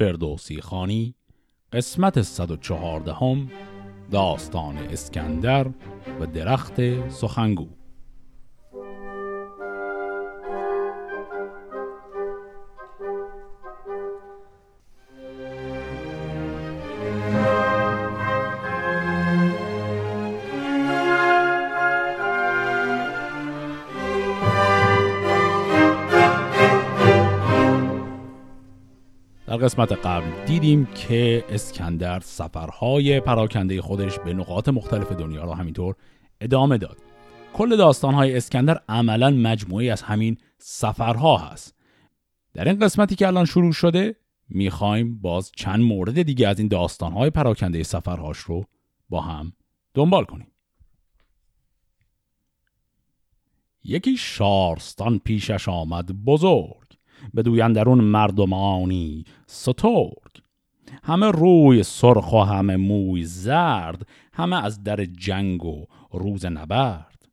فردوسی خانی قسمت 114 هم داستان اسکندر و درخت سخنگو. قسمت قبل دیدیم که اسکندر سفرهای پراکنده خودش به نقاط مختلف دنیا رو همینطور ادامه داد. کل داستانهای اسکندر عملا مجموعی از همین سفرها هست. در این قسمتی که الان شروع شده می‌خوایم باز چند مورد دیگه از این داستانهای پراکنده سفرهاش رو با هم دنبال کنیم. یکی شارستان پیشش آمد بزرگ. اون مردمانی. سترگ. همه روی سرخ و همه موی زرد همه از در جنگ و روز نبرد.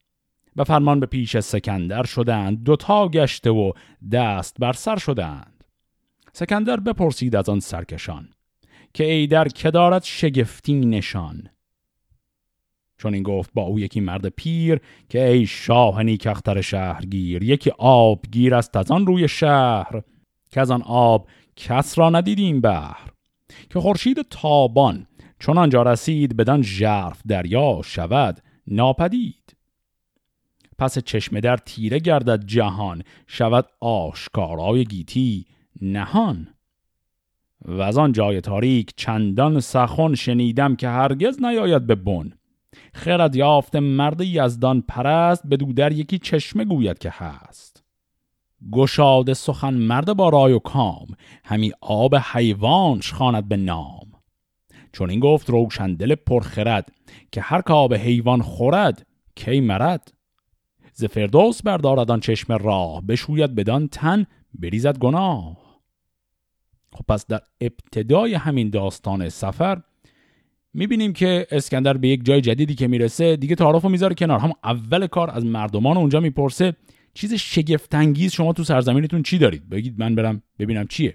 به فرمان به پیش سکندر شدند دوتا گشته و دست بر سر شدند. سکندر بپرسید از آن سرکشان که ای در که شگفتی نشان. چون این گفت با او یکی مرد پیر که ای شاه نیکختر شهرگیر یکی آب گیر است از آن روی شهر که از آن آب کس را ندیدیم بهر که خورشید تابان چون آنجا رسید بدان ژرف دریا شود ناپدید. پس چشمه در تیره گردد جهان شود آشکارای گیتی نهان. و از آن جای تاریک چندان سخن شنیدم که هرگز نیاید به بن. خرد یافت مرد یزدان پرست به دودر یکی چشمه گوید که هست. گشاده سخن مرد با رای و کام همی آب حیوانش خواند به نام. چون این گفت روشن دل پرخرد که هر که آب حیوان خورد کی مرد؟ ز فردوس بردارد چشم راه بشوید بدان تن بریزد گناه. خب پس در ابتدای همین داستان سفر می‌بینیم که اسکندر به یک جای جدیدی که می‌رسه دیگه تعارف رو می‌ذاره کنار. هم اول کار از مردمان اونجا می‌پرسه چیز شگفتانگیز شما تو سرزمینتون چی دارید؟ بگید من برم ببینم چیه.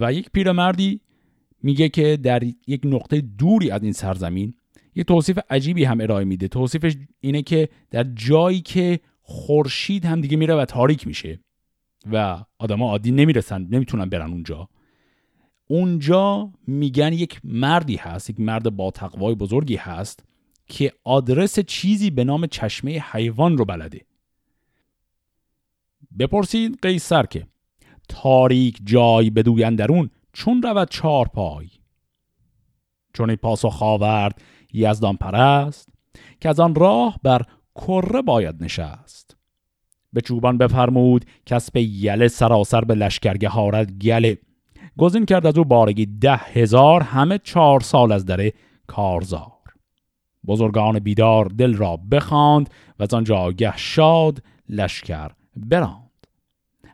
و یک پیرمردی میگه که در یک نقطه دوری از این سرزمین یه توصیف عجیبی هم ارائه میده. توصیفش اینه که در جایی که خورشید هم دیگه میره و تاریک میشه و آدما عادی نمی‌رسن نمی‌تونن برن اونجا. اونجا میگن یک مردی هست یک مرد با تقوای بزرگی هست که آدرس چیزی به نام چشمه حیوان رو بلده. بپرسید قیصر که تاریک جای بدوین چون رود چار پای؟ چون پاسخ آورد یزدان پرست که از آن راه بر کره باید نشست. به چوبان بفرمود کس به یله سراسر به لشکرگه هارد گله. گزین کرد از او بارگی ده هزار همه چهار سال از دره کارزار. بزرگان بیدار دل را بخواند و از آنجا آگه شاد لشکر براند.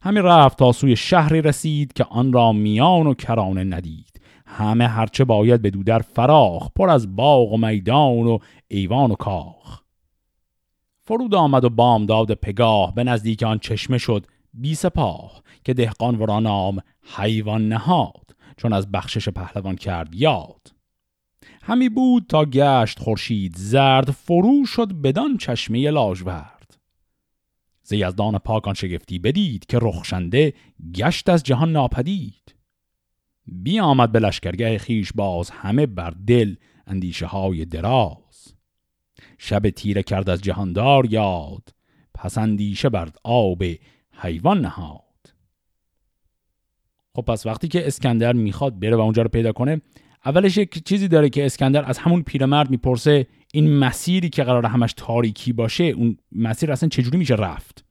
همین رفت تا سوی شهری رسید که آن را میان و کرانه ندید. همه هرچه باید به دودر فراخ پر از باغ و میدان و ایوان و کاخ. فرود آمد و بام داد پگاه به نزدیک آن چشمه شد بی سپاه که دهقان ورا نام حیوان نهاد چون از بخشش پهلوان کرد یاد. همی بود تا گشت خورشید زرد فرو شد بدان چشمه لاژورد ز یزدان پاکان شگفتی بدید که رخشنده گشت از جهان ناپدید. بی آمد به لشکرگه خیش باز همه بر دل اندیشه های دراز. شب تیره کرد از جهاندار یاد پس اندیشه برد آب حیوان نهاد. خب پس وقتی که اسکندر می‌خواد بره و اونجا رو پیدا کنه اولش یک چیزی داره که اسکندر از همون پیرمرد می‌پرسه این مسیری که قرار همش تاریکی باشه اون مسیر اصلا چجوری میشه رفت؟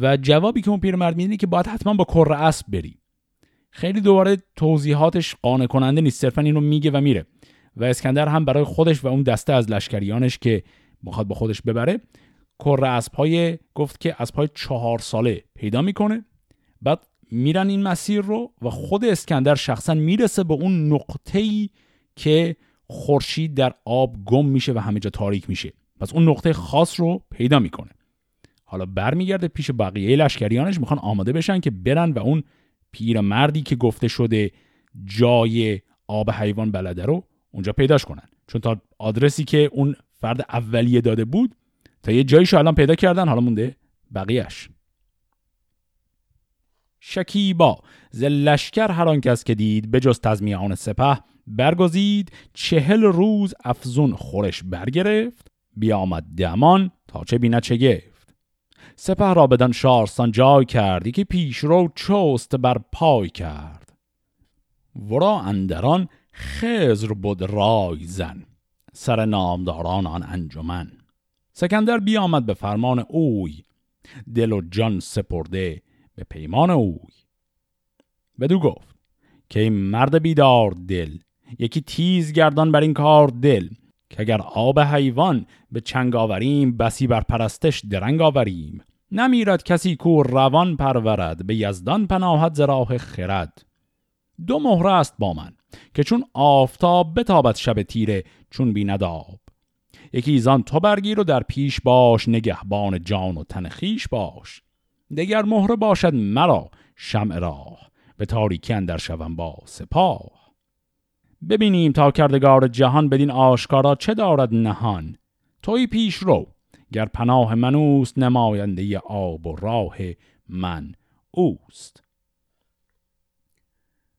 و جوابی که اون پیرمرد میدینه که باید حتما با کر اسب بری. خیلی دوباره توضیحاتش قانع کننده نیست صرفا اینو میگه و میره. و اسکندر هم برای خودش و اون دسته از لشکریانش که می‌خواد با خودش ببره کر اسب های گفت که اسب های چهار ساله پیدا می‌کنه. بعد میرن این مسیر رو و خود اسکندر شخصا می‌رسه به اون نقطه‌ای که خورشید در آب گم میشه و همه جا تاریک میشه. پس اون نقطه خاص رو پیدا می‌کنه. حالا برمیگرده پیش بقیه لشکریانش. می‌خوان آماده بشن که برن و اون پیر مردی که گفته شده جای آب حیوان بلده رو اونجا پیداش کنن. چون تا آدرسی که اون فرد اولیه داده بود تا یه جاییشو الان پیدا کردن حالا مونده بقیهش شکیبا ز لشکر هر آن کس که دید به جز تزمیان سپه برگزید چهل روز افزون خورش برگرفت بیامد دمان تا چه بیند چه گفت. سپه را بدن شارستان جای کردی که پیش رو چوست بر پای کرد. ورا اندران خزر بود رای زن سر نامداران آن انجمن. سکندر بیامد به فرمان اوی. دل و جان سپرده به پیمان اوی. بدو گفت که این مرد بیدار دل یکی تیز گردان بر این کار دل که اگر آب حیوان به چنگ آوریم بسی بر پرستش درنگ آوریم. نمیرد کسی کو روان پرورد به یزدان پناهد زراح خرد. دو مهره است با من که چون آفتاب بتابد شب تیره چون بیند آب. یکی زان تو برگیر و در پیش باش نگهبان جان و تن خیش باش. دگر مهره باشد مرا شمع راه به تاریکی اندر شوم با سپاه. ببینیم تا کردگار جهان بدین آشکارا چه دارد نهان. توی پیش رو گر پناه من اوست نماینده آب و راه من اوست.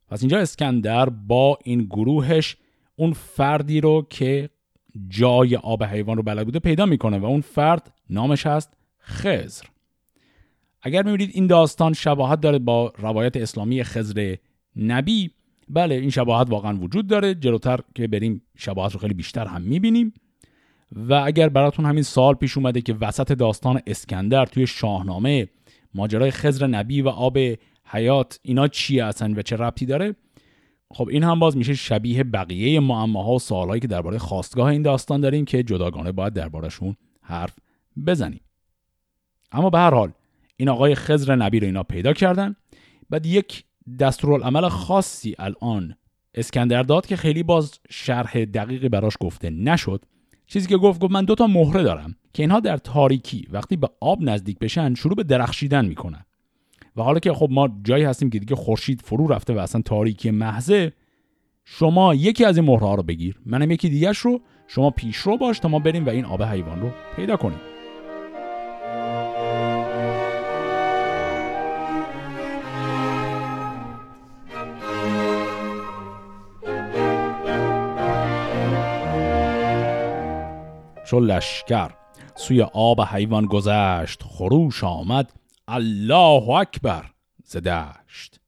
پس اینجا اسکندر با این گروهش اون فردی رو که جای آب حیوان رو بلد بوده پیدا می‌کنه و اون فرد نامش هست خزر اگر می‌بینید این داستان شباهت داره با روایت اسلامی خزر نبی بله این شباهت واقعا وجود داره جلوتر که بریم شباهت رو خیلی بیشتر هم می‌بینیم. و اگر براتون همین سال پیش اومده که وسط داستان اسکندر توی شاهنامه ماجرای خزر نبی و آب حیات اینا چی هستن و چه ربطی داره خب این هم باز میشه شبیه بقیه معماها و سوالهایی که درباره خواستگاه این داستان داریم که جداگانه باید دربارهشون حرف بزنیم. اما به هر حال این آقای خزر نبی رو اینا پیدا کردن. بعد یک دستورالعمل خاصی الان اسکندر داد که خیلی باز شرح دقیقی براش گفته نشد. چیزی که گفت گفت من دوتا مهره دارم که اینها در تاریکی وقتی به آب نزدیک بشن شروع به درخشیدن می‌کنن. و حالا که خب ما جایی هستیم که دیگه خورشید فرو رفته و اصلا تاریکی محضه شما یکی از این مهره رو بگیر. منم یکی دیگهش رو. شما پیش رو باش تا ما بریم و این آب حیوان رو پیدا کنیم. چو لشکر سوی آب حیوان گذشت خروش آمد. الله اکبر زدشت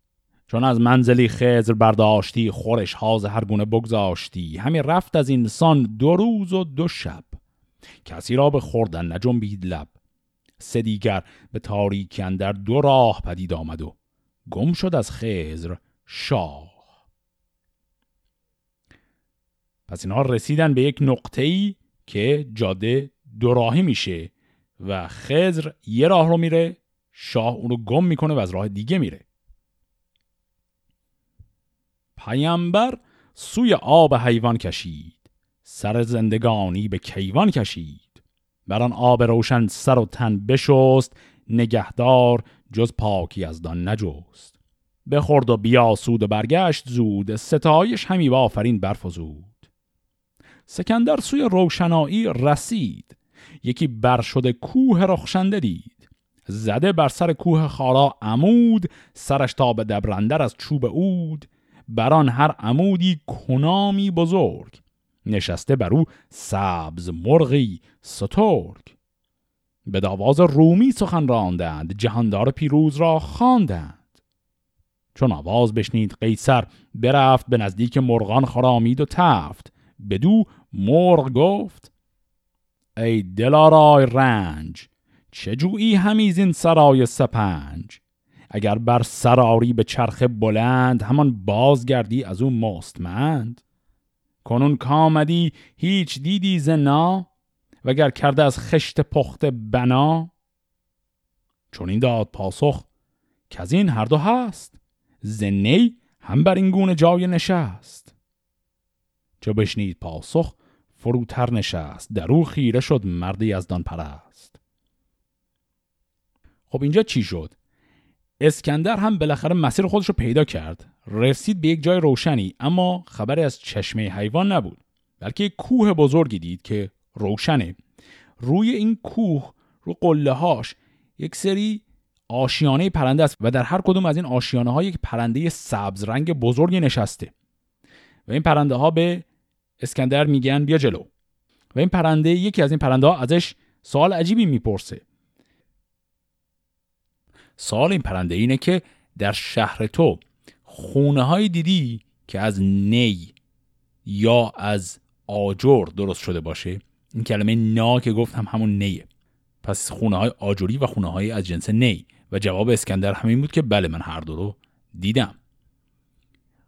چون از منزلی خزر برداشتی خورش هاز هر گونه بگذاشتی. همی رفت از انسان دو روز و دو شب. کسی را به خوردن نجنبید لب. سه دیگر به تاریکی اندر دو راه پدید آمد و گم شد از خزر شاه. پس اینها رسیدن به یک نقطه ای که جاده دو راهی میشه و خزر یه راه رو میره شاه اونو گم می‌کنه و از راه دیگه میره. پیامبر سوی آب حیوان کشید. سر زندگانی به کیوان کشید. بر آن آب روشن سر و تن بشست. نگهدار جز پاکی از دان نجست. بخورد و بیاسود و برگشت زود. ستایش همی با آفرین برفزود. سکندر سوی روشنایی رسید. یکی بر شده کوه رخشنده دید. زده بر سر کوه خارا عمود سرش تا به دبرندر از چوب اود بران هر عمودی کنامی بزرگ نشسته بر او سبز مرغی سترگ. به داواز رومی سخن راندند جهاندار پیروز را خواندند. چون آواز بشنید قیصر برفت به نزدیک مرغان خرامید و تفت. بدو مرغ گفت ای دلارای رنج چه جویی همیز این سرای سپنج؟ اگر بر سراری به چرخ بلند همان بازگردی از او مستمند. کنون کامدی هیچ دیدی زنا وگر کرده از خشت پخت بنا؟ چون این داد پاسخ که از این هر دو هست زنی هم بر این گونه جای نشست. چو بشنید پاسخ فروتر نشست در او خیره شد مردی از دان پرست خب اینجا چی شد؟ اسکندر هم بالاخره مسیر خودش رو پیدا کرد. رسید به یک جای روشنی اما خبری از چشمه حیوان نبود. بلکه یک کوه بزرگی دید که روشنه. روی این کوه رو قله هاش یک سری آشیانه پرنده است و در هر کدوم از این آشیانه ها یک پرنده سبز رنگ بزرگی نشسته. و این پرنده ها به اسکندر میگن بیا جلو. و این پرنده یکی از این پرنده ها ازش سوال عجیبی می‌پرسه. سوال این پرنده اینه که در شهر تو خونه های دیدی که از نی یا از آجر درست شده باشه؟ این کلمه نا که گفتم همون نیه. پس خونه های آجوری و خونه های از جنس نی. و جواب اسکندر همین بود که بله من هر دو رو دیدم.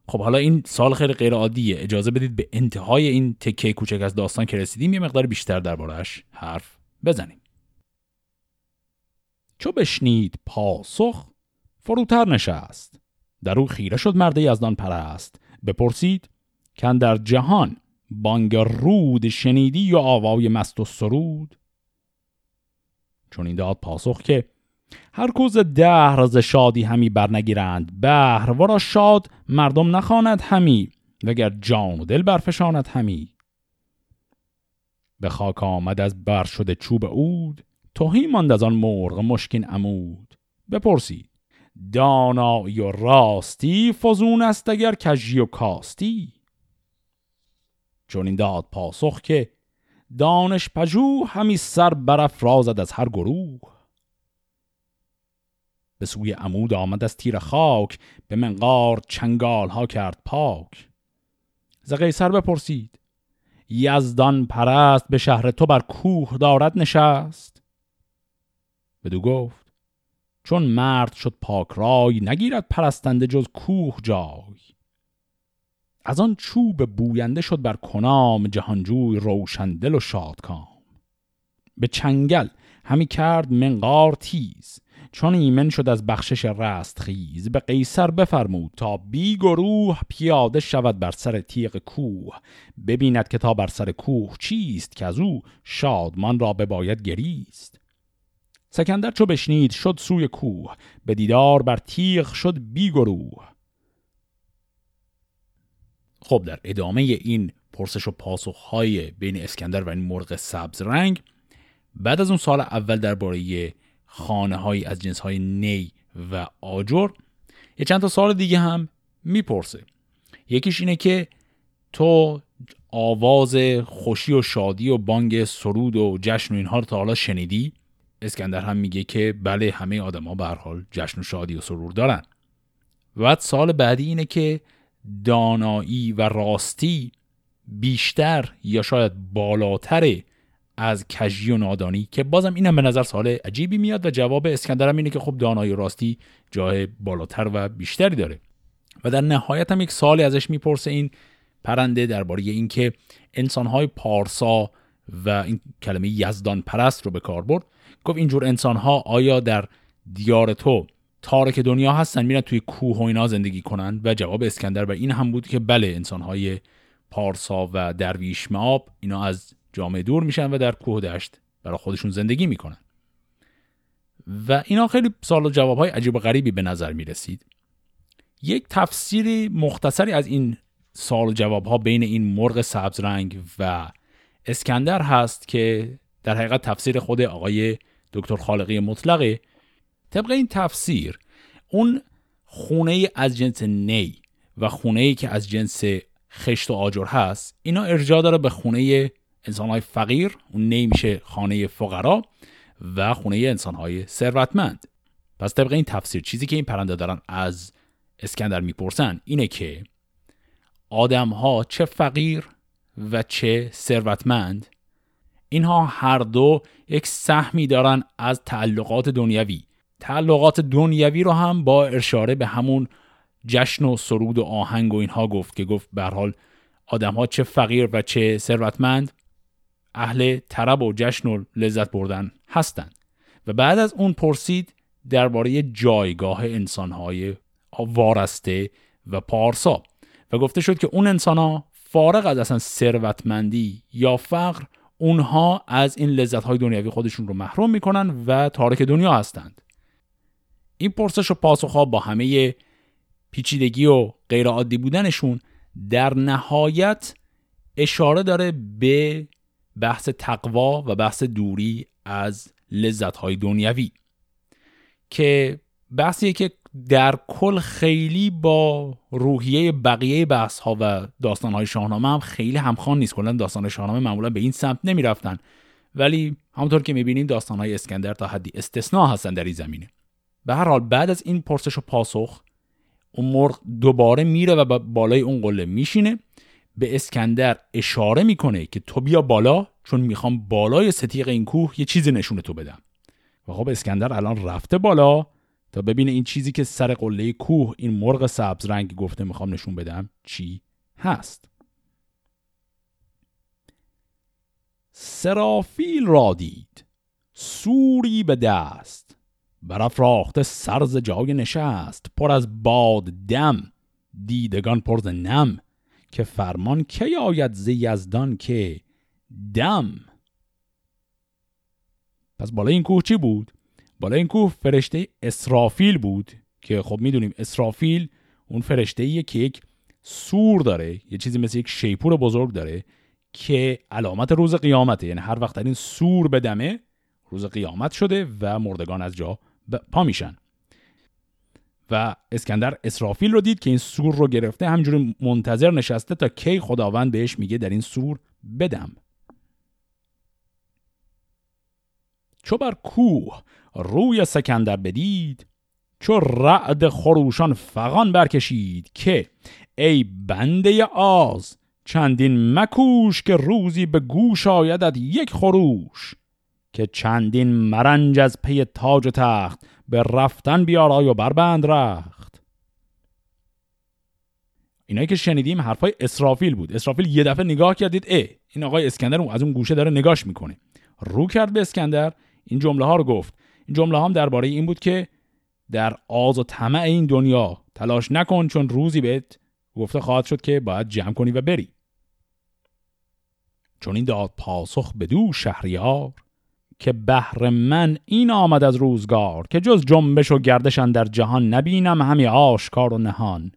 خب حالا این سال خیلی غیر عادیه اجازه بدید به انتهای این تکه کوچک از داستان که رسیدیم یه مقدار بیشتر دربارهش حرف بزنیم. چو بشنید پاسخ فروتر نشست. در او خیره شد مرد یزدان پرست. بپرسید کن در جهان بانگ رود شنیدی یا آوای مست و سرود؟ چون این داد پاسخ که هر کوز دهر شادی همی برنگیرند. بهر ورا شاد مردم نخواند همی وگر جان و دل برفشاند همی. به خاک آمد از بر شده چوب عود. توهی ماند از آن مرغ مشکین عمود. بپرسید دانایی و راستی فزون است اگر کژی و کاستی؟ چون این داد پاسخ که دانش پژوه همی سر برافرازد از هر گروه. به سوی عمود آمد از تیر خاک به منقار چنگال ها کرد پاک. ز قیصر بپرسید یزدان پرست به شهر تو بر کوه دارد نشست؟ بدو گفت چون مرد شد پاک رای نگیرد پرستنده جز کوه جای. از آن چوب بوینده شد بر کنام جهانجوی روشندل و شادکام. به چنگل همی کرد منقار تیز چون ایمن شد از بخشش رست خیز. به قیصر بفرمود تا بی گروه پیاده شود بر سر تیغ کوه. ببیند که تا بر سر کوه چیست که از او شادمان را باید گریست. سکندر چو بشنید شد سوی کوه به دیدار بر تیغ شد بی گروه خب در ادامه این پرسش و پاسخهای بین اسکندر و این مرغ سبز رنگ بعد از اون سال اول درباره خانه های از جنس های نی و آجر یه چند تا سال دیگه هم می‌پرسه. یکیش اینه که تو آواز خوشی و شادی و بانگ سرود و جشن و اینها رو تا حالا شنیدی؟ اسکندر هم میگه که بله همه آدما به حال جشن و شادی و سرور دارن. و بعد سال بعدی اینه که دانایی و راستی بیشتر یا شاید بالاتر از کجی و نادانی؟ که بازم اینم به نظر سال عجیبی میاد و جواب اسکندرم اینه که خب دانایی و راستی جای بالاتر و بیشتری داره. و در نهایت هم یک سالی ازش می‌پرسه این پرنده درباره اینکه انسانهای پارسا و این کلمه یزدان پرست رو به کار برد. گفت اینجور انسانها آیا در دیار تو تارک دنیا هستن؟ میرن توی کوه و اینا زندگی کنن؟ و جواب اسکندر و این هم بود که بله انسانهای پارسا و درویش ماب اینا از جامعه دور میشن و در کوه دشت برای خودشون زندگی می‌کنن. و اینا خیلی سال و جواب های عجیب و غریبی به نظر می‌رسید. یک تفسیر مختصری از این سال و جواب ها بین این مرغ سبز رنگ و اسکندر هست که در حقیقت تفسیر خود آقای دکتر خالقی مطلقه. طبق این تفسیر اون خونه از جنس نی و خونه ای که از جنس خشت و آجر هست اینا ارجاع داره به خونه انسان های فقیر. اون نی میشه خانه فقرا و خونه انسان های ثروتمند. پس طبق این تفسیر چیزی که این پرنده دارن از اسکندر می‌پرسن اینه که آدم ها چه فقیر و چه ثروتمند اینها هر دو یک سهمی دارن از تعلقات دنیوی تعلقات دنیوی رو هم با اشاره به همون جشن و سرود و آهنگ و اینها گفت که گفت به حال آدم ها چه فقیر و چه ثروتمند اهل طرب و جشن و لذت بردن هستند و بعد از اون پرسید درباره جایگاه انسانهای وارسته و پارسا. و گفته شد که اون انسان ها فارغ از اصلا ثروتمندی یا فقر اونها از این لذت های دنیوی خودشون رو محروم می‌کنن و تارک دنیا هستند. این پرسش و پاسخ ها با همه پیچیدگی و غیر عادی بودنشون در نهایت اشاره داره به بحث تقوا و بحث دوری از لذت های دنیوی که بحثیه که در کل خیلی با روحیه بقیه بحث ها و داستان های شاهنامه هم خیلی همخوان نیست. کلا داستان شاهنامه معمولا به این سمت نمی رفتن ولی همونطور که می‌بینیم داستان های اسکندر تا حدی استثناء هستن در این زمینه. به هر حال بعد از این پرسش و پاسخ اون مرغ دوباره میره و بالای اون قله میشینه. به اسکندر اشاره می‌کنه که تو بیا بالا چون می‌خوام بالای ستیق این کوه یه چیزی نشونه تو بدم. و خب اسکندر الان رفته بالا تا ببینه این چیزی که سر قله کوه این مرغ سبز رنگ گفته می‌خوام نشون بدم چی هست. سرافیل را دید. سوری به دست. برافراخته سرز جای نشست. پر از باد دم. دیدگان پر نم. که فرمان کی آید ز یزدان که دم. پس بالای این کوه چی بود؟ بالای این کوه فرشته اسرافیل بود که خب می‌دونیم اسرافیل اون فرشته ایه که یک سور داره یه چیزی مثل یک شیپور بزرگ داره که علامت روز قیامته. یعنی هر وقت این سور بدمه روز قیامت شده و مردگان از جا پا میشن. و اسکندر اسرافیل رو دید که این سور رو گرفته همجوری منتظر نشسته تا کی خداوند بهش میگه در این سور بدم. چو بر کوه روی سکندر بدید چو رعد خروشان فغان برکشید که ای بنده آز چندین مکوش که روزی به گوش آیدد یک خروش که چندین مرنج از پی تاج و تخت به رفتن بیارای و بربند رخت. اینایی که شنیدیم حرفای اسرافیل بود. اسرافیل یه دفعه نگاه کردید ای این آقای اسکندر از اون گوشه داره نگاش می‌کنه. رو کرد به اسکندر این جمله ها رو گفت. این جمله هم درباره این بود که در آز و طمع این دنیا تلاش نکن چون روزی بهت گفته خواهد شد که باید جمع کنی و بری. چون این داد پاسخ دو شهریار که بهر من این آمد از روزگار که جز جنبش و گردشن در جهان نبینم همی آشکار و نهان.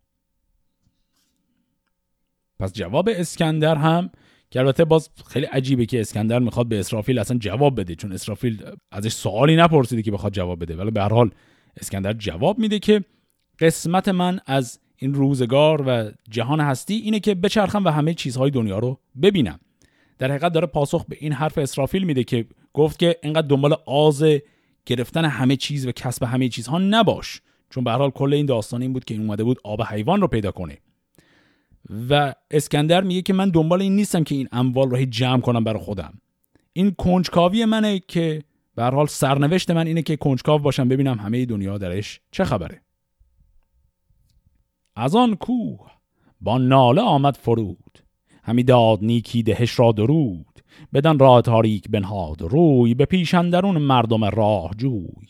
پس جواب اسکندر هم که البته باز خیلی عجیبه که اسکندر می‌خواد به اسرافیل اصلا جواب بده چون اسرافیل ازش سوالی نپرسیده که بخواد جواب بده. ولی به هر حال اسکندر جواب میده که قسمت من از این روزگار و جهان هستی اینه که بچرخم و همه چیزهای دنیا رو ببینم. در حقیقت داره پاسخ به این حرف اسرافیل میده که گفت که اینقدر دنبال آز گرفتن همه چیز و کسب همه چیزها نباش. چون به هر حال کل این داستان این بود که این اومده بود آب حیوان رو پیدا کنه. و اسکندر میگه که من دنبال این نیستم که این اموال رو جمع کنم برای خودم. این کنجکاوی منه که به حال سرنوشت من اینه که کنجکاو باشم. ببینم همه دنیا درش چه خبره. از آن کوه با ناله آمد فرود. همی داد نیکی دهش را درود. بدن راه تاریک بنهاد روی. به پیشندرون مردم راه جوی.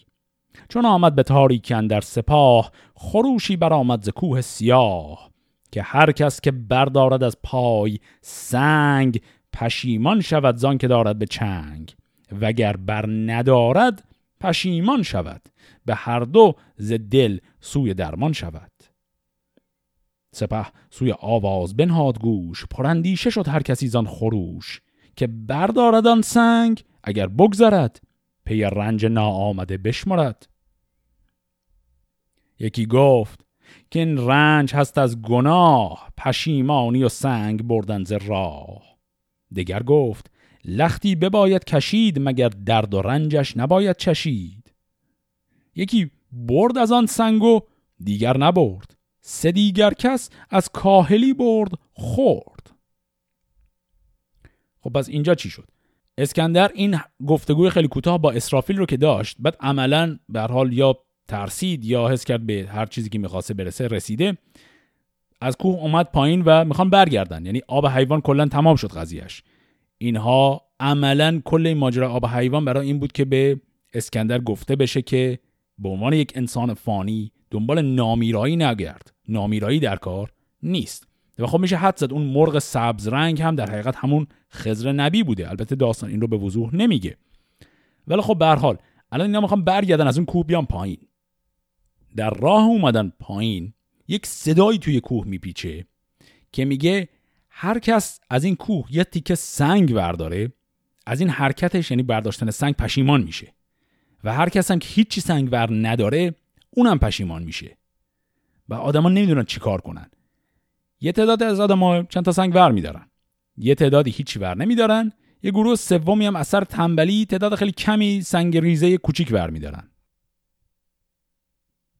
چون آمد به تاریک اندر سپاه خروشی برآمد ز کوه سیاه. که هر کس که بردارد از پای سنگ پشیمان شود زان که دارد به چنگ. وگر بر ندارد پشیمان شود. به هر دو ز دل سوی درمان شود. سپه سوی آواز بنهاد گوش پرندیشه شد هر کسی زان خروش. که برداردان سنگ اگر بگذرد پی رنج ناآمده بشمرد. یکی گفت که این رنج هست از گناه پشیمانی و سنگ بردن ز راه. دگر گفت لختی بباید کشید مگر درد و رنجش نباید چشید. یکی برد از آن سنگ و دیگر نبرد. سه دیگر کس از کاهلی برد خورد. خب پس اینجا چی شد؟ اسکندر این گفتگوی خیلی کوتاه با اسرافیل رو که داشت بعد عملا به حال یا ترسید یا حس کرد به هر چیزی که می‌خواسته برسه رسیده از کوه اومد پایین و می‌خوان برگردن. یعنی آب حیوان کلا تمام شد قضیهش اینها عملا کل این ماجرا آب حیوان برای این بود که به اسکندر گفته بشه که به عنوان یک انسان فانی دنبال نامیرایی نگرد. نامیرایی در کار نیست. و خب میشه حد زد. اون مرغ سبز رنگ هم در حقیقت همون خزر نبی بوده. البته داستان این رو به وضوح نمیگه. ولی خب به حال الان اینا می‌خوام برگردن از اون کوه بیان پایین. در راه اومدن پایین یک صدایی توی کوه میپیچه که میگه هر کس از این کوه یه تیکه سنگ برداره از این حرکتش یعنی برداشتن سنگ پشیمان میشه و هر کس هم که هیچی سنگ ور نداره اونم پشیمان میشه و آدما نمی‌دونن چی کار کنن. یه تعداد از آدما چند تا سنگ ور میدارن. یه تعدادی هیچی ور نمیدارن. یه گروه سومی هم اثر تنبلی تعداد خیلی کمی سنگ ریزه کوچیک ور میدارن.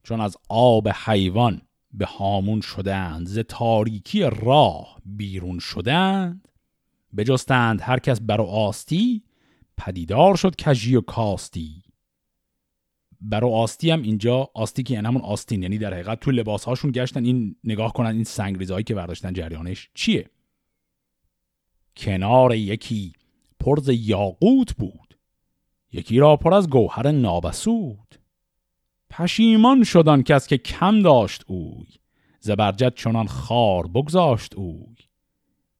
چون از آب حیوان به هامون شدند ز تاریکی راه بیرون شدند بجستند هر کس بر آستی پدیدار شد کجی و کاستی. بر آستی هم اینجا آستی که یعنی همون آستین یعنی در حقیقت تو لباس هاشون گشتن این نگاه کنن این سنگریزهایی که برداشتن جریانش چیه؟ کنار یکی پرز یاقوت بود یکی را پر از گوهر نابسود. پشیمان شدن کس که کم داشت اوی زبرجد چنان خار بگذاشت اوی.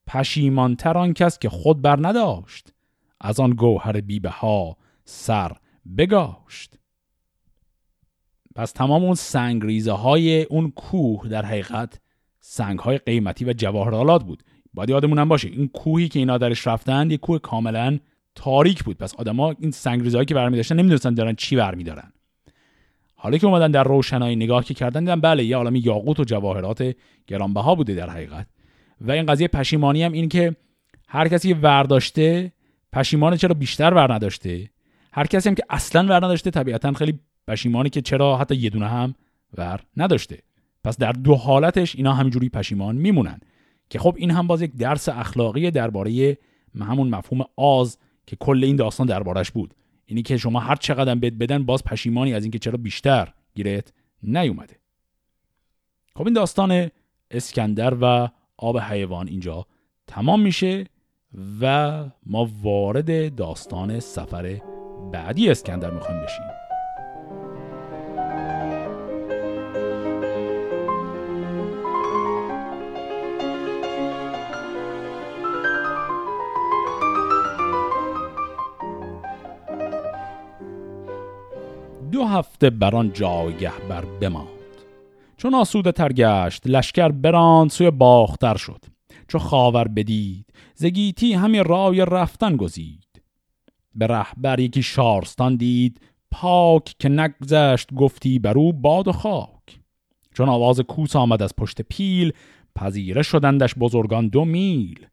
پشیمان تران کس که خود بر نداشت از آن گوهر بیبه ها سر بگاشت. پس تمام اون سنگریزه های اون کوه در حقیقت سنگ های قیمتی و جواهرالات بود. باید یادمون باشه این کوهی که اینا درش رفتن یه کوه کاملا تاریک بود. پس آدما این سنگریزهایی که برمی داشتن نمی‌دونستن دارن چی برمیدارن. حالا که اومدن در روشنایی نگاه که کردن دیدن بله یه عالم یاقوت و جواهرات گرانبها بوده در حقیقت. و این قضیه پشیمانی هم این که هر کسی ورداشته پشیمان چرا بیشتر ور نداشته؟ هر کسی هم که اصلا ور نداشته طبیعتا خیلی پشیمانی که چرا حتی یه دونه هم ور نداشته. پس در دو حالتش اینا همینجوری پشیمان میمونن. که خب این هم باز یک درس اخلاقی درباره همون مفهوم آز که کل این داستان دربارش بود. اینی که شما هر چقدر بد بدن باز پشیمانی از اینکه چرا بیشتر گیرت نیومده. خب این داستان اسکندر و آب حیوان اینجا تمام میشه و ما وارد داستان سفر بعدی اسکندر می‌خوایم بشیم. هفته بران جایگه بر بماند. چون آسوده ترگشت لشکر براند سوی باختر شد. چو خاور بدید زگیتی همین رای رفتن گزید. به رهبر یکی شارستان دید پاک که نگذشت گفتی بر او باد و خاک. چون آواز کوس آمد از پشت پیل پذیره شدندش بزرگان دو میل.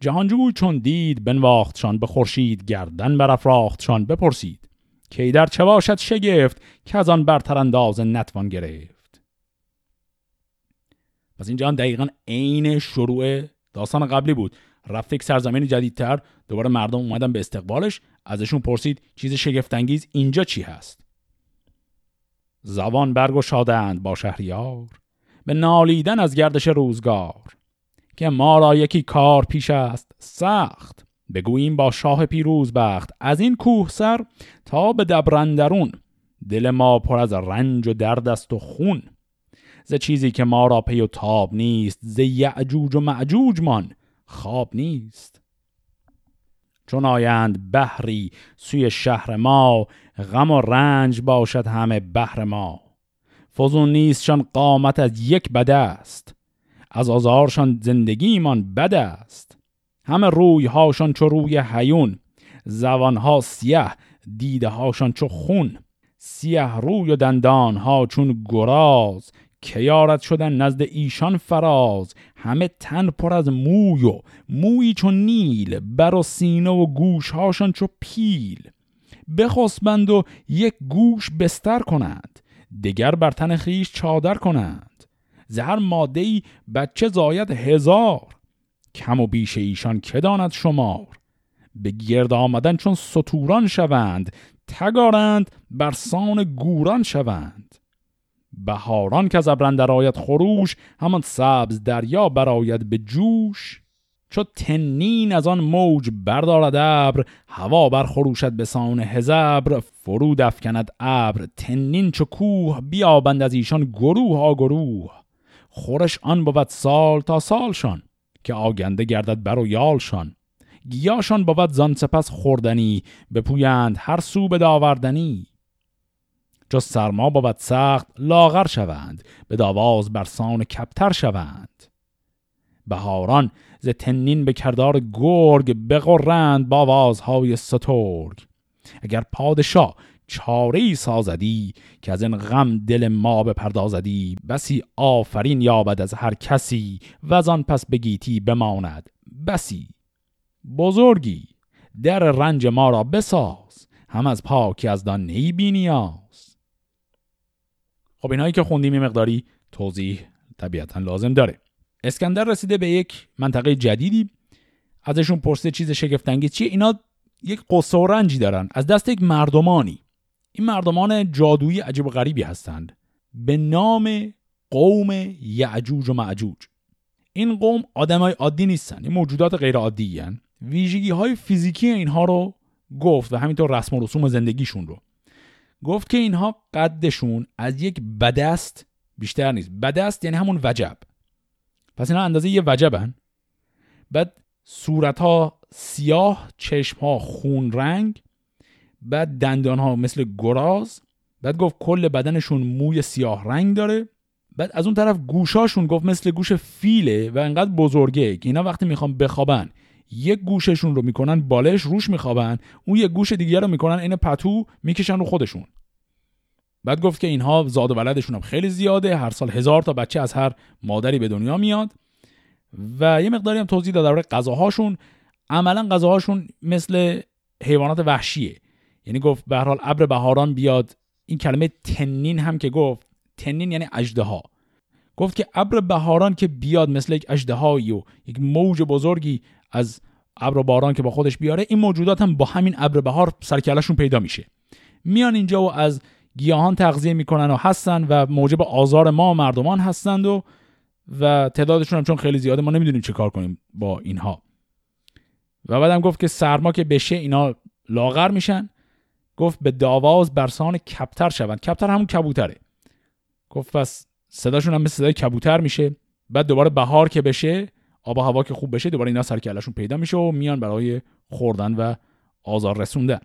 جهانجوی چون دید بنواختشان به خورشید گردن برافراختشان بپرسید. کی در چه باشد شگفت که از آن برتر انداز نتوان گرفت. پس اینجا دقیقا عین شروع داستان قبلی بود. رفت یک سرزمین جدیدتر. دوباره مردم اومدن به استقبالش. ازشون پرسید چیز شگفتانگیز اینجا چی هست؟ زبان برگشادند با شهریار. به نالیدن از گردش روزگار. که ما را یکی کار پیش است. سخت. بگوییم با شاه پیروز بخت از این کوه سر تا به دبرندرون دل ما پر از رنج و درد است و خون. ز چیزی که ما را پی و تاب نیست ز یعجوج و معجوج من خواب نیست. چون آیند بحری سوی شهر ما غم و رنج باشد همه بحر ما. فزون نیستشان قامت از یک بده است از آزارشان زندگیمان بده است. همه روی هاشان چو روی حیون زبان ها سیه دیده هاشان چو خون. سیه روی و دندان ها چون گراز کیارت شدن نزد ایشان فراز. همه تن پر از موی و مویی چون نیل بر و سینه و گوش هاشان چو پیل. بخسبند و یک گوش بستر کنند دگر بر تن خیش چادر کنند. زهر ماده بچه زاید هزار. کم و بیش ایشان که داند شمار؟ به گرد آمدن چون سطوران شوند تگارند بر سان گوران شوند. بهاران که از ابرندر آید خروش همان سبز دریا براید به جوش. چو تنین از آن موج بردارد ابر هوا بر خروشد به سان هزبر. فرود افکند ابر تنین چو کوه بیابند از ایشان گروه ها گروه. خورش آن بود سال تا سالشان. که آگنده گردد بر و یالشان. گیاشان بود زان سپس خوردنی بپویند هر سو به داوردنی چو سرما بود سخت لاغر شوند به داواز برسان کپتر شوند. بهاران ز تنین به کردار گرگ بغرند با آوازهای سترگ. اگر پادشاه چاره ای سازدی که از این غم دل ما بپردازدی. بسی آفرین یابد از هر کسی و از آن پس بگیتی بماند. بسی. بزرگی در رنج ما را بساز. هم از پاکی از دان نی بینیاز خب اینایی که خوندیم مقداری توضیح طبیعتا لازم داره. اسکندر رسیده به یک منطقه جدیدی. ازشون پرسه چیز شگفتانگیز چیه؟ اینا یک قصه و رنجی دارن. از دست یک مردمانی. این مردمان جادویی عجیب و غریبی هستند. به نام قوم یعجوج و معجوج. این قوم آدمای عادی نیستن این موجودات غیر عادی هن. ویژگی های فیزیکی اینها رو گفت و همینطور رسم و رسوم زندگیشون رو. گفت که اینها قدشون از یک بدست بیشتر نیست. بدست یعنی همون وجب. پس اینا اندازه یه وجبن. بعد صورت ها سیاه چشم ها خون رنگ بعد دندان ها مثل گراز بعد گفت کل بدنشون موی سیاه رنگ داره. بعد از اون طرف گوشاشون گفت مثل گوش فیله و انقدر بزرگه که اینا وقتی می‌خوان بخوابن یک گوششون رو می‌کنن بالش روش میخوابن اون یک گوش دیگه رو می‌کنن این پتو می‌کشن رو خودشون. بعد گفت که اینها زاد و ولدشون هم خیلی زیاده هر سال هزار تا بچه از هر مادری به دنیا میاد. و یه مقداری هم توضیح داد درباره غذاهاشون. عملا غذاهاشون مثل حیوانات وحشیه. یعنی گفت به هر حال ابر بهاران بیاد. این کلمه تنین هم که گفت تنین یعنی اژدها. گفت که ابر بهاران که بیاد مثل یک اژدهایی و یک موج بزرگی از ابر باران که با خودش بیاره این موجودات هم با همین ابر بهار سرکلشون پیدا میشه. میان اینجا و از گیاهان تغذیه می‌کنن و هستن و موجب آزار ما مردمان هستند و و تعدادشون هم چون خیلی زیاده ما نمی‌دونیم چه کار کنیم با اینها. و بعدم گفت که سرما که بشه اینا لاغر میشن. گفت به داواز برسان کپتر شوند. کپتر همون کبوتره. گفت پس صداشون هم مثل صدای کبوتر میشه. بعد دوباره بهار که بشه آب و هوا که خوب بشه دوباره اینا سرکلشون پیدا میشه و میان برای خوردن و آزار رسوندن.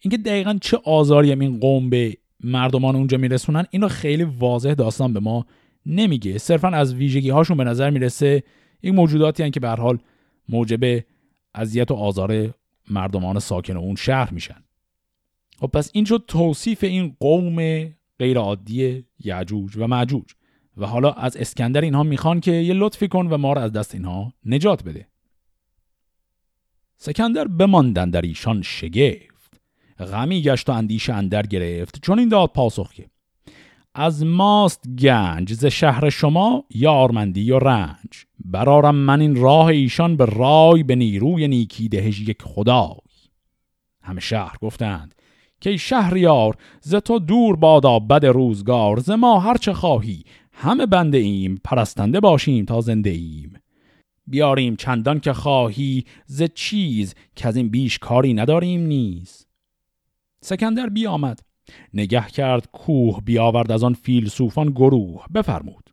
اینکه دقیقا چه آزاری هم این قوم به مردمان اونجا میرسونن اینو خیلی واضح داستان به ما نمیگه. صرفا از ویژگی هاشون به نظر می‌رسه این موجوداتی هن که به حال موجب اذیت و آزار مردمان ساکن اون شهر میشن. خب پس این شد توصیف این قوم غیر عادی یعجوج و معجوج و حالا از اسکندر اینها می‌خوان که یه لطفی کن و ما رو از دست اینها نجات بده. سکندر بماندن در ایشان شگفت. غمی گشت و اندیشه اندر گرفت. چون این داد پاسخ که از ماست گنج ز شهر شما یارمندی و رنج. برارم من این راه ایشان به رای به نیروی نیکی دهش یک خدای. همه شهر گفتند که شهریار ز تو دور بادا بد روزگار ز ما هرچه خواهی. همه بنده ایم پرستنده باشیم تا زنده ایم. بیاریم چندان که خواهی ز چیز که از این بیش کاری نداریم نیز. سکندر بیامد. نگه کرد کوه بیاورد از آن فیلسوفان گروه. بفرمود.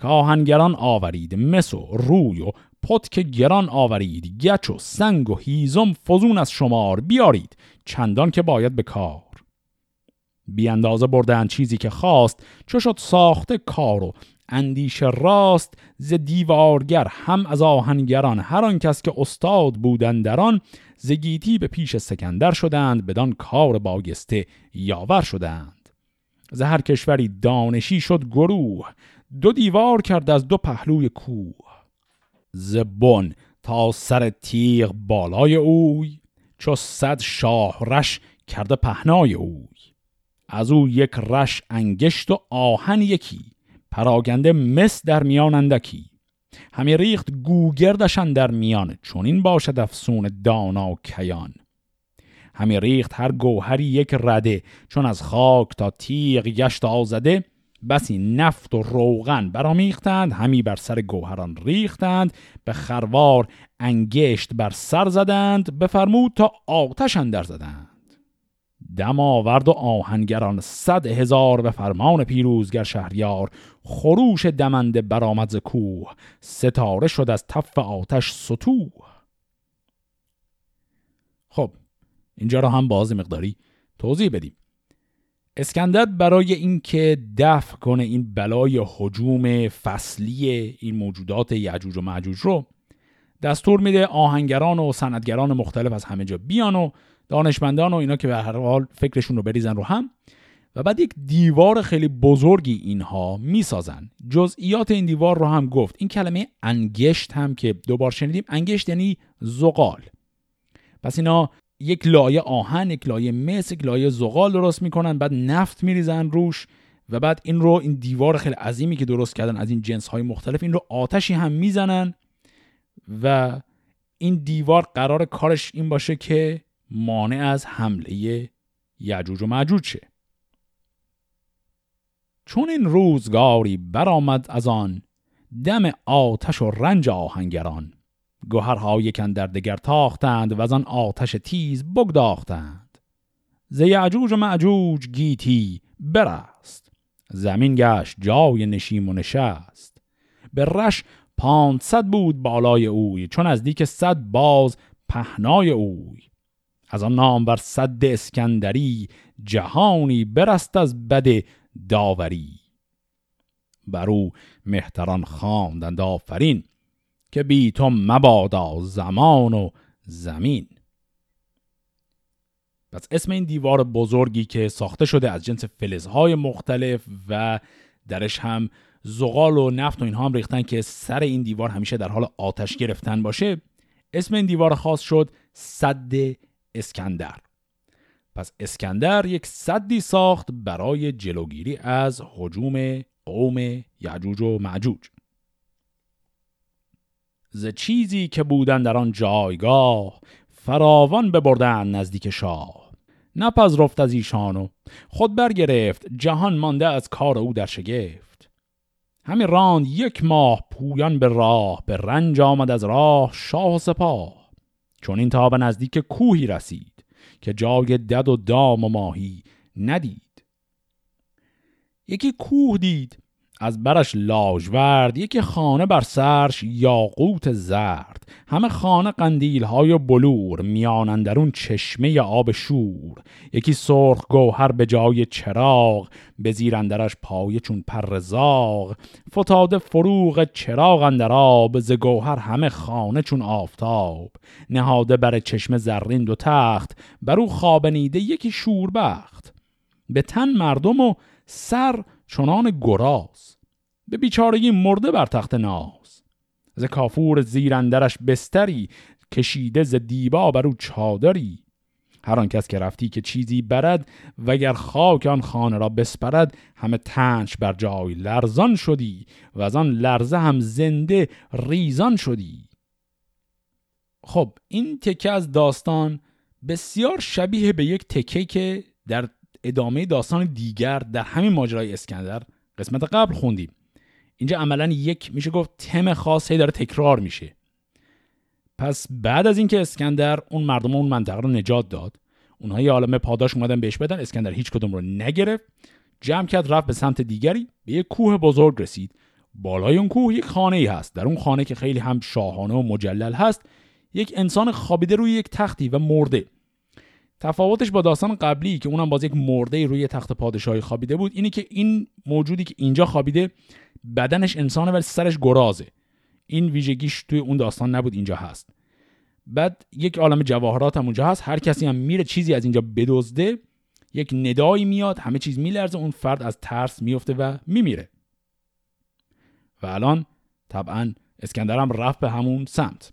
که آهنگران آورید مس و روی و پتک گران آورید. گچ و سنگ و هیزم فزون از شمار بیارید. چندان که باید به کار. بی اندازه بردن چیزی که خواست چو شد ساخته کار و اندیش راست ز دیوارگر هم از آهنگران. هر آن کس که استاد بودند در آن ز گیتی به پیش سکندر شدند بدان کار باگسته یاور شدند. ز هر کشوری دانشی شد گروه دو دیوار کرد از دو پهلوی کوه. ز بن تا سر تیغ بالای اوی چو صد شاه رش کرده پهنای اوی. از او یک رش انگشت و آهن یکی پراگنده مس در میان اندکی. همی ریخت گوگردشن در میان چون این باشد افسون دانا و کیان. همی ریخت هر گوهری یک رده چون از خاک تا تیغ گشت آزده بسی نفت و روغن برامیختند همی بر سر گوهران ریختند به خروار انگشت بر سر زدند بفرمود تا آتش اندر زدند. دم آورد و آهنگران صد هزار به فرمان پیروزگر شهریار خروش دمنده برآمد ز کوه ستاره شد از تف آتش سطوح. خب اینجا رو هم باز مقداری توضیح بدیم. اسکندر برای اینکه دفع کنه این بلای حجوم فصلی این موجودات یعجوج و معجوج رو دستور میده آهنگران و صنعتگران مختلف از همه جا بیان و دانشمندان و اینا که به هر حال فکرشون رو بریزن رو هم. و بعد یک دیوار خیلی بزرگی اینها می‌سازن. جزئیات این دیوار رو هم گفت. این کلمه انگشت هم که دوبار شنیدیم انگشت یعنی زغال. پس اینا یک لایه آهن یک لایه مس یک لایه زغال درست می‌کنن بعد نفت میریزن روش و بعد این رو این دیوار خیلی عظیمی که درست کردن از این جنس های مختلف این رو آتشی هم می‌زنن و این دیوار قرار کارش این باشه که مانع از حمله یجوج و معجوج شه. چون این روزگاری برآمد از آن دم آتش و رنج آهنگران گوهرها کن در دگر تاختند و از آن آتش تیز بگداختند. ز یعجوج و معجوج گیتی برست. زمین گشت جای نشیم و نشست. به رش پانصد بود بالای اوی چون از دیک صد باز پهنای اوی. از آن نام بر صد اسکندری جهانی برست از بد داوری. بر او مهتران خواندند آفرین. که بی تو مبادا زمان و زمین. پس اسم این دیوار بزرگی که ساخته شده از جنس فلزهای مختلف و درش هم زغال و نفت و اینها هم ریختن که سر این دیوار همیشه در حال آتش گرفتن باشه اسم این دیوار خاص شد صد اسکندر. پس اسکندر یک صدی ساخت برای جلوگیری از حجوم قوم یعجوج و معجوج ز چیزی که بودن در آن جایگاه فراوان ببردن نزدیک شاه. نپذرفت از ایشانو خود برگرفت جهان مانده از کار او در شگفت. همین راند یک ماه پویان به راه به رنج آمد از راه شاه و سپاه. چون این تا به نزدیک کوهی رسید که جای دد و دام و ماهی ندید. یکی کوه دید از برش لاجورد یکی خانه بر سرش یاقوت زرد. همه خانه قندیل های بلور میان چشمه آب شور. یکی سرخ گوهر به جای چراغ به زیر اندرش پایه چون پر زاغ. فتاده فروغ چراغ اندر آب ز گوهر همه خانه چون آفتاب. نهاده بر چشم زرین دو تخت بر او خوابنیده یکی شوربخت. به تن مردم و سر چنان گراز به بیچارگی مرده بر تخت ناز. ز کافور زیرندرش بستری کشیده ز دیبا بر او چادری. هر آن کس که رفتی که چیزی برد وگر خاک آن خانه را بسپرد همه تنش بر جای لرزان شدی و از آن لرزه هم زنده ریزان شدی. خب این تکه از داستان بسیار شبیه به یک تکه که در ادامه داستان دیگر در همین ماجرای اسکندر قسمت قبل خوندیم. اینجا عملا یک میشه گفت تم خاصی داره تکرار میشه. پس بعد از اینکه اسکندر اون مردم اون منطقه رو نجات داد اونها یه عالمه پاداش اومدن بهش بدن اسکندر هیچ کدوم رو نگرفت جمع کرد رفت به سمت دیگری به یک کوه بزرگ رسید. بالای اون کوه یک خانه ای هست. در اون خانه که خیلی هم شاهانه و مجلل هست یک انسان خوابیده روی یک تختی و مرده. تفاوتش با داستان قبلی که اونم باز یک مرده روی تخت پادشاهی خوابیده بود اینه که این موجودی که اینجا خوابیده بدنش انسانه ولی سرش گرازه. این ویژگیش توی اون داستان نبود اینجا هست. بعد یک عالم جواهرات هم اونجا هست هر کسی هم میره چیزی از اینجا بدزده یک ندایی میاد همه چیز میلرزه اون فرد از ترس میفته و میمیره. و الان طبعا اسکندر هم رفت به همون سمت.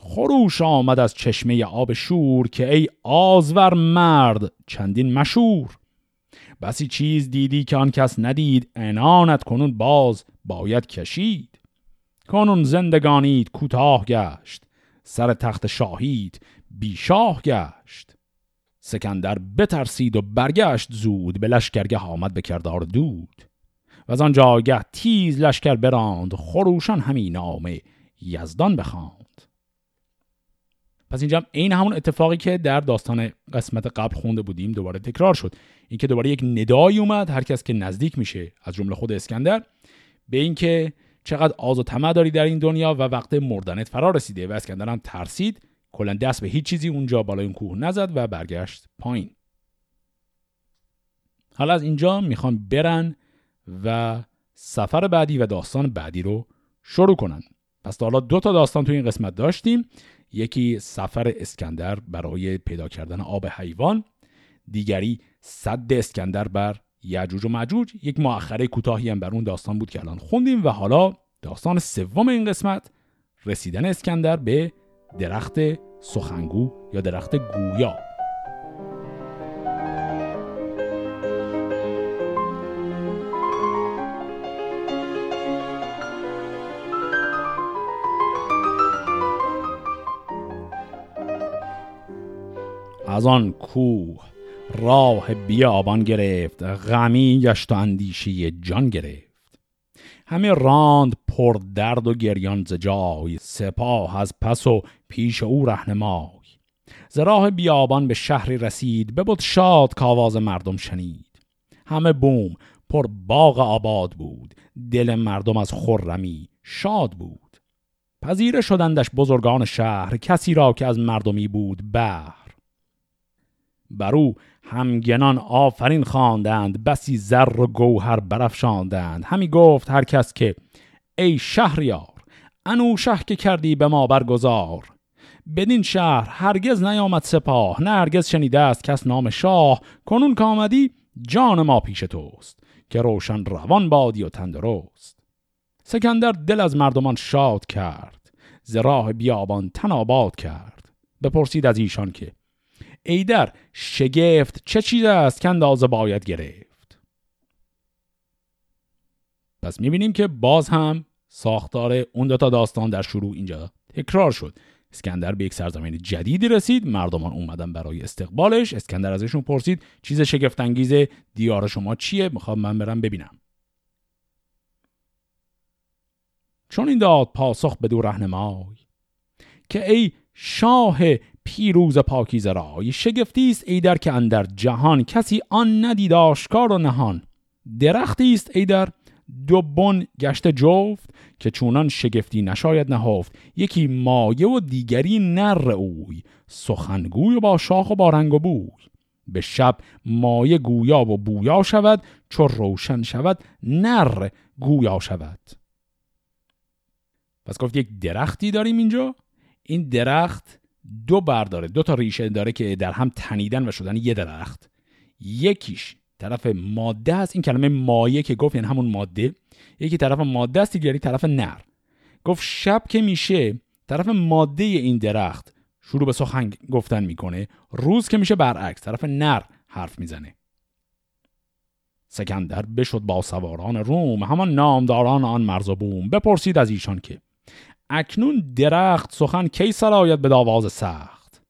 خروش آمد از چشمه آب شور که ای آزور مرد چندین مشور بسی چیز دیدی که آن کس ندید انانت کنون باز باید کشید. کنون زندگانید کوتاه گشت سر تخت شاهید بیشاه گشت. سکندر بترسید و برگشت زود به لشکرگه آمد به کردار دود. و از آن جاگه تیز لشکر براند خروشان همین نامه یزدان بخواند. پس اینجا این همون اتفاقی که در داستان قسمت قبل خونده بودیم دوباره تکرار شد. اینکه دوباره یک ندایی اومد هر کس که نزدیک میشه از جمله خود اسکندر به اینکه چقدر آز و طمع داری در این دنیا و وقت مردنت فرا رسیده و اسکندر هم ترسید کلا دست به هیچ چیزی اونجا بالای اون کوه نزد و برگشت پایین. حالا از اینجا می‌خوان برن و سفر بعدی و داستان بعدی رو شروع کنن. پس حالا دو تا داستان تو این قسمت داشتیم. یکی سفر اسکندر برای پیدا کردن آب حیوان دیگری صد اسکندر بر یجوج و مجوج یک مؤخره کوتاهی هم بر اون داستان بود که الان خوندیم و حالا داستان سوم این قسمت رسیدن اسکندر به درخت سخنگو یا درخت گویا. از آن کوه راه بیابان گرفت غمی گشت و اندیشه جان گرفت. همه راند پر درد و گریان ز جای سپاه از پس و پیش او رهنمای. ز راه بیابان به شهری رسید ببود شاد کاواز مردم شنید. همه بوم پر باغ آباد بود دل مردم از خرمی شاد بود. پذیره شدندش بزرگان شهر کسی را که از مردمی بود بهر بر او همگنان آفرین خواندند بسی زر و گوهر برافشاندند. همی گفت هر کس که ای شهریار انو شه که کردی به ما برگزار. بدین شهر هرگز نیامد سپاه نه هرگز شنیده است کس نام شاه. کنون که آمدی جان ما پیش توست که روشن روان بادی و تندرست. سکندر دل از مردمان شاد کرد ز راه بیابان تن آباد کرد. بپرسید از ایشان که ایدر شگفت چه چیز است که اندازه باید گرفت؟ پس می‌بینیم که باز هم ساختار اون دوتا داستان در شروع اینجا تکرار شد. اسکندر به یک سرزمین جدیدی رسید. مردمان اومدن برای استقبالش. اسکندر ازشون پرسید چیز شگفتانگیز دیار شما چیه؟ می‌خوام من برم ببینم. چون این داد پاسخ به دو رهنمای که ای شاه پیروز پاکیز رای شگفتی است ای در که اندر جهان کسی آن ندید آشکار و نهان. درختی است ای در دو بن گشت جفت که چونان شگفتی نشاید نهفت. یکی مایه و دیگری نر اوی سخنگوی و با شاخ و با رنگ و بوی. به شب مایه گویا و بویا شود چو روشن شود نر گویا شود. پس گفت یک درختی داریم اینجا؟ این درخت دو برداره دو تا ریشه داره که در هم تنیدن و شدن یه درخت. یکیش طرف ماده است این کلمه مایه که گفت یعنی همون ماده. یکی طرف ماده است دیگری طرف نر. گفت شب که میشه طرف ماده این درخت شروع به سخن گفتن می‌کنه. روز که میشه برعکس طرف نر حرف می‌زنه. سکندر بشد با سواران روم همان نامداران آن مرز و بوم. بپرسید از ایشان که اکنون درخت سخن کی سرایت به داواز سخت؟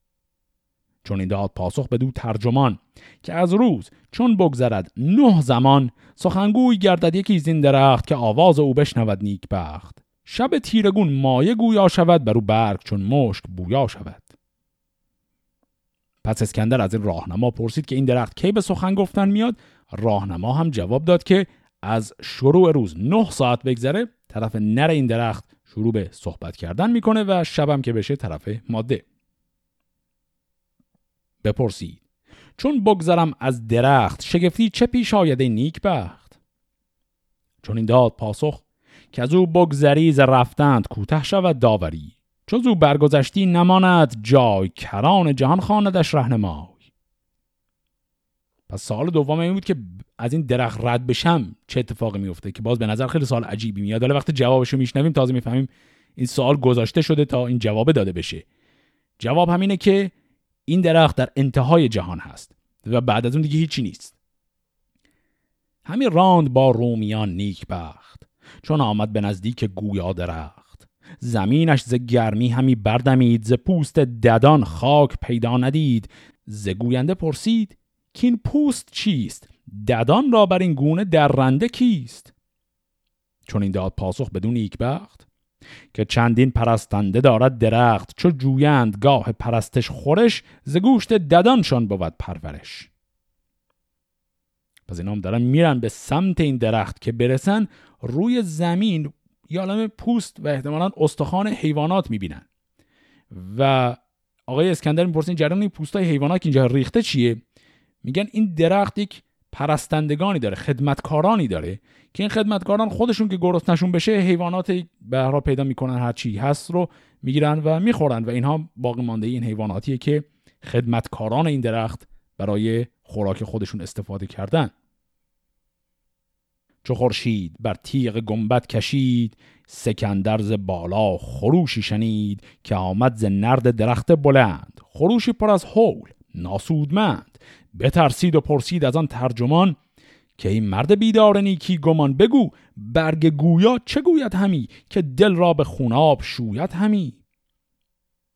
چون این داد پاسخ به دو ترجمان که از روز چون بگذرد نه زمان سخنگوی گردد یکی زین درخت که آواز او بشنود نیک بخت شب تیرگون مایه گویا شود بر او برگ چون مشک بویا شود. پس اسکندر از این راهنما پرسید که این درخت کی به سخن گفتن میاد؟ راهنما هم جواب داد که از شروع روز نه ساعت بگذره طرف نر این درخت شروع به صحبت کردن می‌کنه و شبم که بشه طرف ماده. بپرسید چون بگذرم از درخت شگفتی چه پیش آیده نیک بخت چون این داد پاسخ که از او بگذری ز رفتند کوته شود داوری چون او برگذشتی نماند جای کران جهان خاندش رهنمای. پس سال دوم این بود که از این درخت رد بشم چه اتفاقی میفته که باز به نظر خیلی سال عجیبی میاد. حالا وقتی جوابشو میشنویم تازه می‌فهمیم این سوال گذاشته شده تا این جواب داده بشه. جواب همینه که این درخت در انتهای جهان هست و بعد از اون دیگه هیچی نیست. همین راند با رومیان نیک بخت چون آمد به نزدیک گویا درخت. زمینش ز گرمی همی بردمید ز پوست ددان خاک پیدا ندید. ز گوینده پرسید کین پوست چیست؟ ددان را بر این گونه درنده کیست؟ چون این داد پاسخ بدون نیکبخت که چندین پرستنده دارد درخت چو جویند گاه پرستش خورش ز گوشت ددانشان بود پرورش. پس اینام دارن میرن به سمت این درخت که برسن روی زمین یا پوست و احتمالا استخوان حیوانات می‌بینن. و آقای اسکندر می‌پرسین جریان این پوستای حیوانات که اینجا ریخته چیه؟ میگن این درخت یک پرستندگانی داره خدمتکارانی داره که این خدمتکاران خودشون که نشون بشه حیوانات به پیدا می‌کنن هر چی هست رو می‌گیرن و می‌خورن و اینها باقی مانده این حیواناتیه که خدمتکاران این درخت برای خوراک خودشون استفاده کردن. چو خورشید بر تیغ گنبت کشید سکندرز بالا خروشی شنید که آمد ز نرد درخت بلند. خروشی پر از حول ناسودمند. بترسید و پرسید از آن ترجمان که این مرد بیدار نیکی گمان بگو برگ گویا چه گوید همی که دل را به خوناب شوید همی؟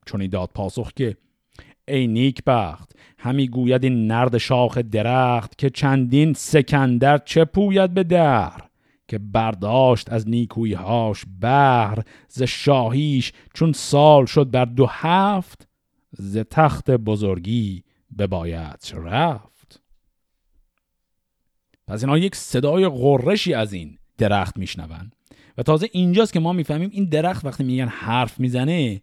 چون داد پاسخ که ای نیک بخت همی گوید این نرد شاخ درخت که چندین سکندر چه پوید به در؟ که برداشت از نیکویهاش بهر ز شاهیش چون سال شد بر دو هفت ز تخت بزرگی بباید رفت. پس اینها یک صدای غرشی از این درخت میشنون و تازه اینجاست که ما می‌فهمیم این درخت وقتی میگن حرف می‌زنه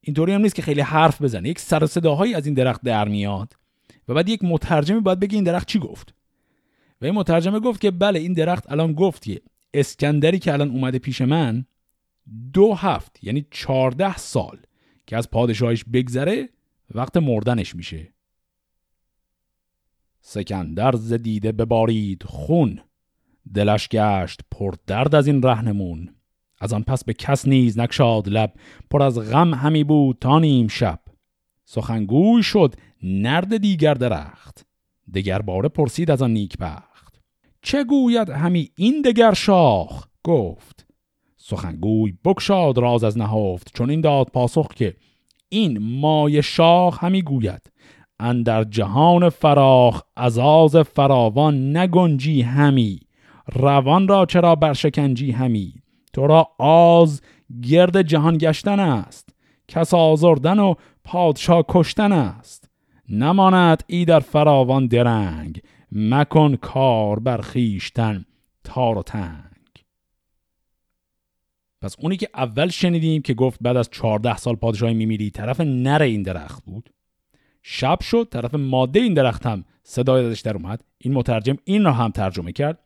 اینطوری هم نیست که خیلی حرف بزنه. یک سر صداهایی از این درخت در میاد و بعد یک مترجمی باید بگه این درخت چی گفت. و این مترجمه گفت که بله این درخت الان گفت که اسکندری که الان اومده پیش من دو هفت یعنی چارده سال که از پادشاهش بگذره وقت مردنش میشه. سکندر زدیده ببارید خون. دلش گشت پر درد از این رهنمون. از آن پس به کس نیز نکشاد لب. پر از غم همی بود تا نیم شب. سخنگوی شد نرد دیگر درخت. دگر باره پرسید از آن نیک بخت چه گوید همی این دگر شاخ؟ گفت. سخنگوی بکشاد راز از نهافت چون این داد پاسخ که این مای شاخ همی گوید. اندر جهان فراخ عزاز فراوان نگنجی همی. روان را چرا برشکنجی همی؟ تو را آز گرد جهان گشتن است. کس آزردن و پادشاه کشتن است. نماند ای در فراوان درنگ. مکن کار بر خیشتن تار و تنگ. پس اونی که اول شنیدیم که گفت بعد از چهارده سال پادشاهی میمیری طرف نر این درخت بود. شب شد طرف ماده این درخت هم صدای ازش در اومد. این مترجم این را هم ترجمه کرد.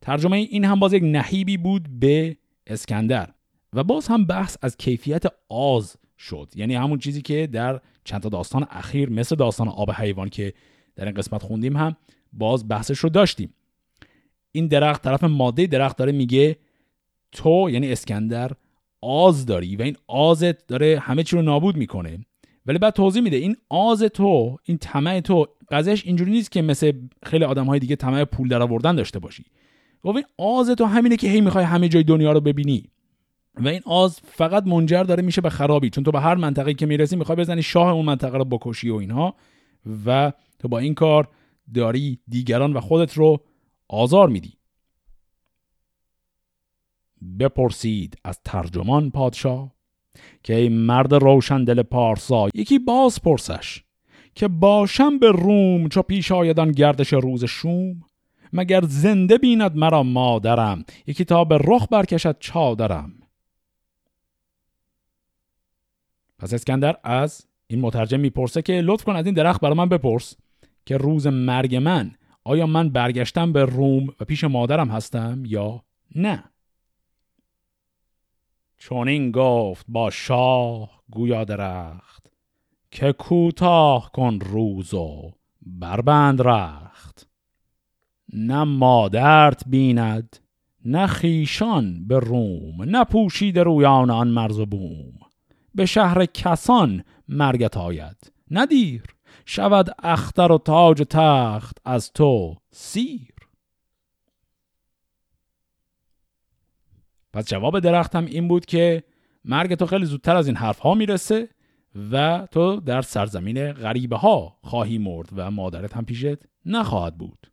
ترجمه این هم باز یک نحیبی بود به اسکندر و باز هم بحث از کیفیت آز شد. یعنی همون چیزی که در چند تا داستان اخیر مثل داستان آب حیوان که در این قسمت خوندیم هم باز بحثش رو داشتیم. این درخت طرف ماده درخت داره میگه تو یعنی اسکندر آز داری و این آزت داره همه چی رو نابود می‌کنه. ولی بعد توضیح میده. این آز تو این طمع تو قضیهش اینجوری نیست که مثل خیلی آدم های دیگه طمع پول در آوردن داشته باشی. و این آز تو همینه که هی می‌خوای همه جای دنیا رو ببینی. و این آز فقط منجر داره میشه به خرابی چون تو به هر منطقه که می‌رسی می‌خوای بزنی شاه اون منطقه رو بکشی و اینها. و تو با این کار داری دیگران و خودت رو آزار میدی. بپرسید از ترجمان پادشاه. که ای مرد روشن دل پارسا یکی باز پرسش که باشم به روم چو پیش آیدان گردش روز شوم؟ مگر زنده بیند مرا مادرم یکی تا به رخ برکشد چادرم؟ پس اسکندر از این مترجم می‌پرسه که لطف کن از این درخت برای من بپرس که روز مرگ من آیا من برگشتم به روم و پیش مادرم هستم یا نه؟ چون این گفت با شاه گویا درخت که کوتاه کن روز و بربند رخت. نه مادرت بیند نه خیشان به روم نه پوشید رویان آن مرز و بوم. به شهر کسان مرگت آید ندیر شود اختر و تاج و تخت از تو سیر. پس جواب درختم این بود که مرگ تو خیلی زودتر از این حرف ها می‌رسه و تو در سرزمین غریبه ها خواهی مرد و مادرت هم پیشت نخواهد بود.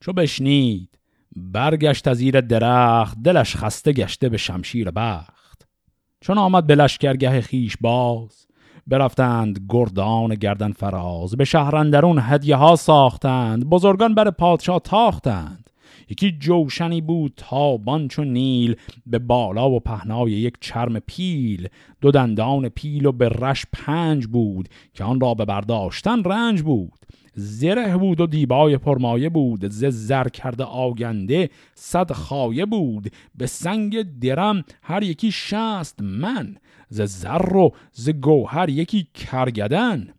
چو بشنید برگشت از زیر درخت دلش خسته گشته به شمشیر بخت. چون آمد به لشکرگه خیش باز برفتند گردان گردن فراز به شهرندرون هدیه ها ساختند بزرگان بر پادشاه تاختند. یکی جوشنی بود تابان چو نیل به بالا و پهنای یک چرم پیل. دو دندان پیل و به رش پنج بود که آن را به برداشتن رنج بود. زره بود و دیبای پرمایه بود. ز زر کرده آگنده صد خایه بود. به سنگ درم هر یکی شست من. ز زر و ز گوهر یکی کرگدن.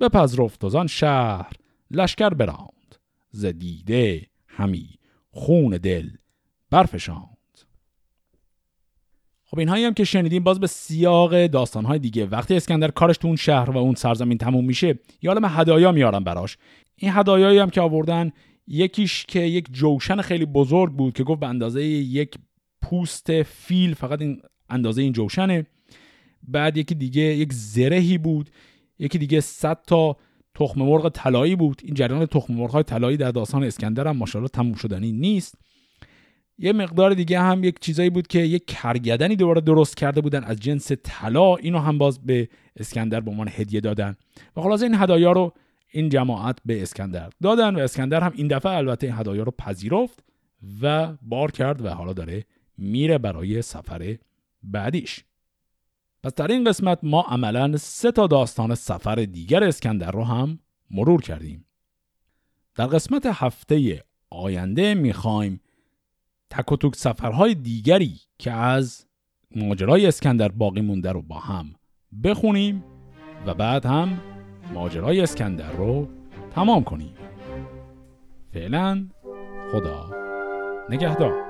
بپذرفت از آن شهر لشکر براند. ز دیده همی. خون دل برفشاند. خب اینهایی هم که شنیدیم باز به سیاق داستانهای دیگه. وقتی اسکندر کارش تو اون شهر و اون سرزمین تموم میشه یا عالم هدایا میارن براش. این هدایایی هم که آوردن یکیش که یک جوشن خیلی بزرگ بود که گفت به اندازه یک پوست فیل فقط این اندازه این جوشنه. بعد یکی دیگه یک زرهی بود. یکی دیگه 100 تا تخم مرغ طلایی بود. این جریان تخم مرغ های طلایی در داستان اسکندر هم ماشاءالله تموم شدنی نیست. یه مقدار دیگه هم یک چیزایی بود که یک کرگدنی دوباره درست کرده بودن از جنس طلا. اینو هم باز به اسکندر به عنوان هدیه دادن. و خلاص این هدایا رو این جماعت به اسکندر دادن و اسکندر هم این دفعه البته این هدایا رو پذیرفت و بار کرد و حالا داره میره برای سفر بعدیش. پس در این قسمت ما عملا سه تا داستان سفر دیگر اسکندر رو هم مرور کردیم. در قسمت هفته آینده می‌خوایم تک و توک سفرهای دیگری که از ماجرای اسکندر باقی مونده رو با هم بخونیم و بعد هم ماجرای اسکندر رو تمام کنیم. فعلا خدا نگهدار.